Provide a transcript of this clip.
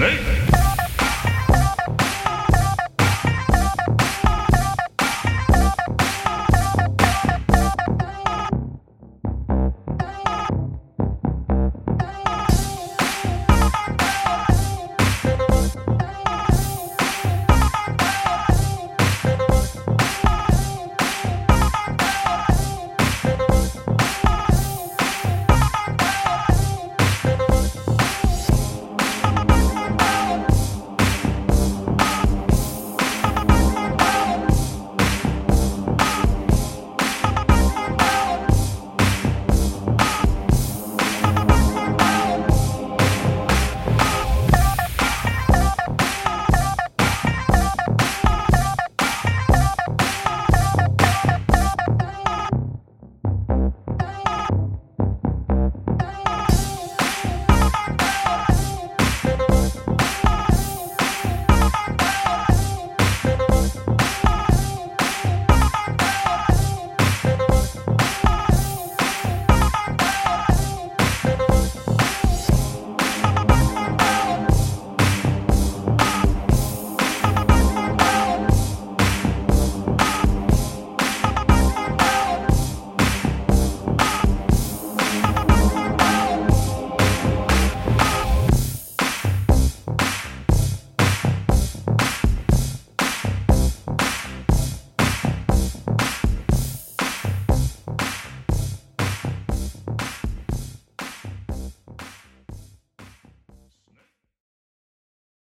Ney.